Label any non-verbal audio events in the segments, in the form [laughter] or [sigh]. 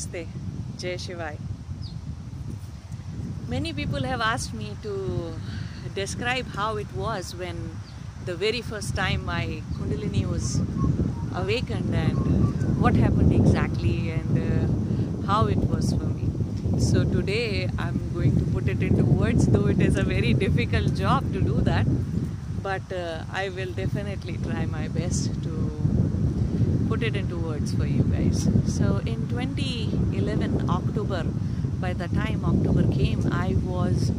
Namaste, Jai Shivai. Many people have asked me to describe how it was when the very first time my Kundalini was awakened and what happened exactly and uh, how it was for me. So today I'm going to put it into words, though it is a very difficult job to do that. But uh, I will definitely try my best to put it into words for you guys. So in 2011 October, by the time October came, I was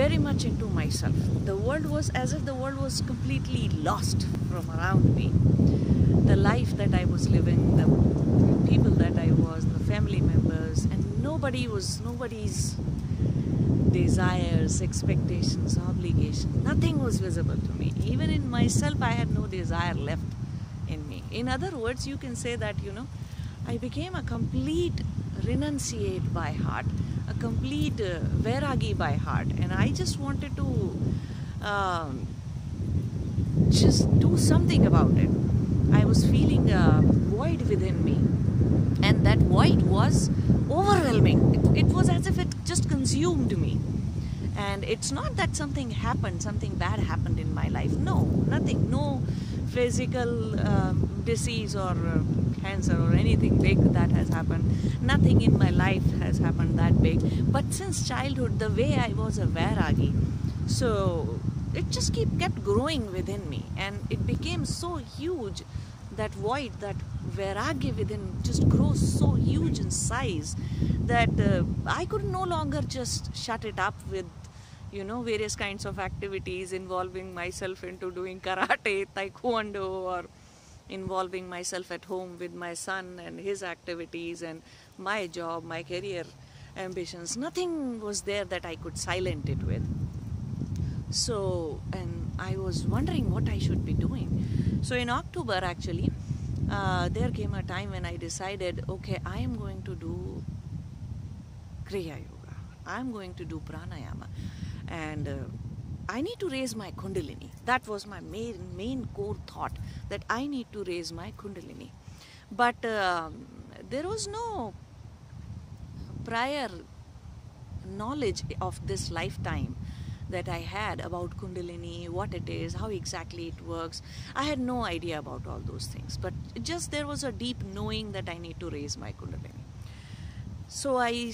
very much into myself. The world was as if the world was completely lost from around me. The life that I was living, the people that I was, the family members, and nobody was nobody's desires, expectations, obligations. Nothing was visible to me. Even in myself, I had no desire left in other words, you can say that, you know, I became a complete renunciate by heart, a complete uh, vairagi by heart, and I just wanted to um, just do something about it. I was feeling a void within me, and that void was overwhelming. It, it was as if it just consumed me. And it's not that something happened, something bad happened in my life. No, nothing. No physical um, disease or uh, cancer or anything big that has happened. Nothing in my life has happened that big. But since childhood, the way I was a Vairagi, so it just keep kept growing within me, and it became so huge that void, that Vairagi within, just grows so huge in size that uh, I could no longer just shut it up with you know various kinds of activities involving myself into doing karate taekwondo or involving myself at home with my son and his activities and my job my career ambitions. Nothing was there that i could silent it with. So and i was wondering what i should be doing. So in october actually uh, there came a time when i decided okay i am going to do kriya yoga. I'm going to do pranayama and uh, I need to raise my kundalini. That was my main main core thought that I need to raise my kundalini. But um, there was no prior knowledge of this lifetime that I had about kundalini, what it is, how exactly it works. I had no idea about all those things, but just there was a deep knowing that I need to raise my kundalini. So I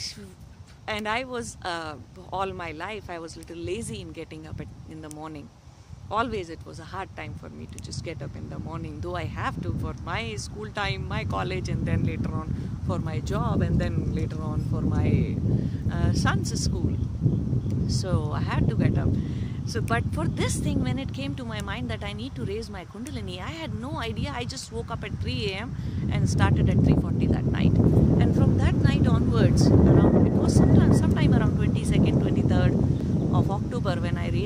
and I was uh, all my life I was a little lazy in getting up at, in the morning. Always it was a hard time for me to just get up in the morning, though I have to for my school time, my college, and then later on for my job, and then later on for my uh, son's school. So I had to get up. So, but for this thing, when it came to my mind that I need to raise my kundalini, I had no idea. I just woke up at 3 a.m. and started at 3:40 that night. And from that night onwards, around it was sometime, sometime around 22nd, 23rd of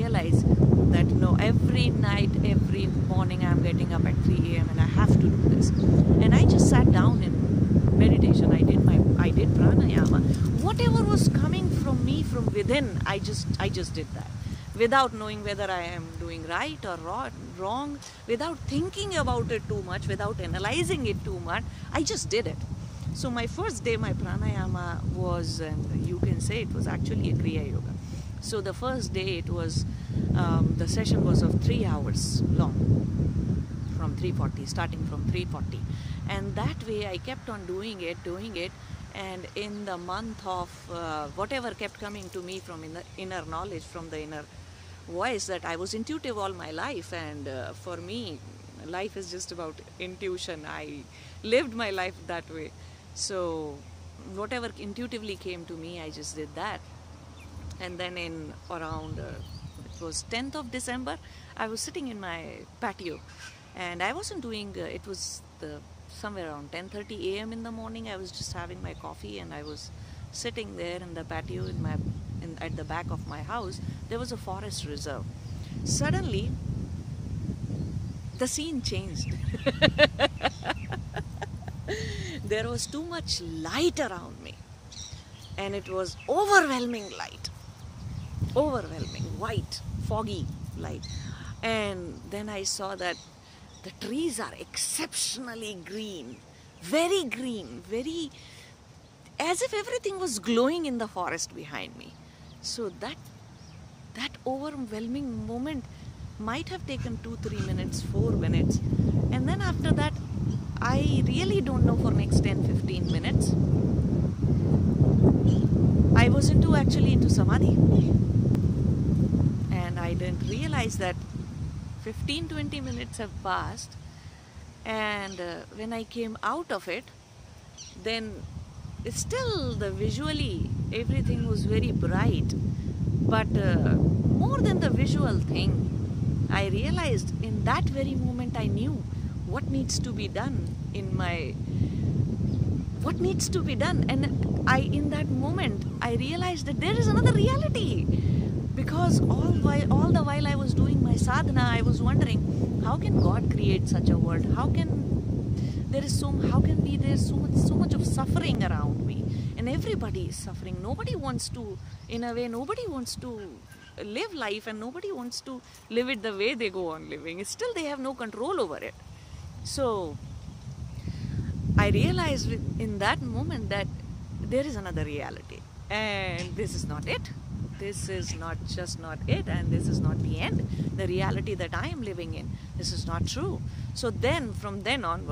October when I realized that every night, every morning, I'm getting up at 3 a.m. and I have to do this. And I just sat down in meditation. I did my, I did pranayama. Whatever was coming from me from within, I just, I just did that without knowing whether I am doing right or wrong, without thinking about it too much, without analyzing it too much. I just did it. So my first day, my pranayama was, and you can say it was actually a Kriya Yoga. So the first day, it was, um, the session was of three hours long, from 3:40, starting from 3:40, and that way I kept on doing it, doing it, and in the month of uh, whatever kept coming to me from inner, inner knowledge, from the inner voice that I was intuitive all my life, and uh, for me, life is just about intuition. I lived my life that way. So, whatever intuitively came to me, I just did that. And then, in around uh, it was 10th of December, I was sitting in my patio, and I wasn't doing. Uh, it was the somewhere around 10:30 a.m. in the morning. I was just having my coffee, and I was sitting there in the patio in my in, at the back of my house, there was a forest reserve. Suddenly, the scene changed. [laughs] there was too much light around me, and it was overwhelming light. Overwhelming, white, foggy light. And then I saw that the trees are exceptionally green, very green, very as if everything was glowing in the forest behind me. So that that overwhelming moment might have taken two, three minutes, four minutes, and then after that, I really don't know for next 10, 15 minutes. I was into actually into samadhi, realize that 15, 20 minutes have passed, and uh, when I came out of it, then still the visually everything was very bright. But uh, more than the visual thing i realized in that very moment i knew what needs to be done in my what needs to be done. And i in that moment i realized that there is another reality because all while all the while i was doing my sadhana i was wondering how can god create such a world? How can there is so how can be there so much so much of suffering around me? And everybody is suffering. Nobody wants to in a way nobody wants to live life and nobody wants to live it the way they go on living. Still they have no control over it. So i realized in that moment that there is another reality. And this is not it this is not just not it and this is not the end. The reality that i am living in this is not true. So then from then onward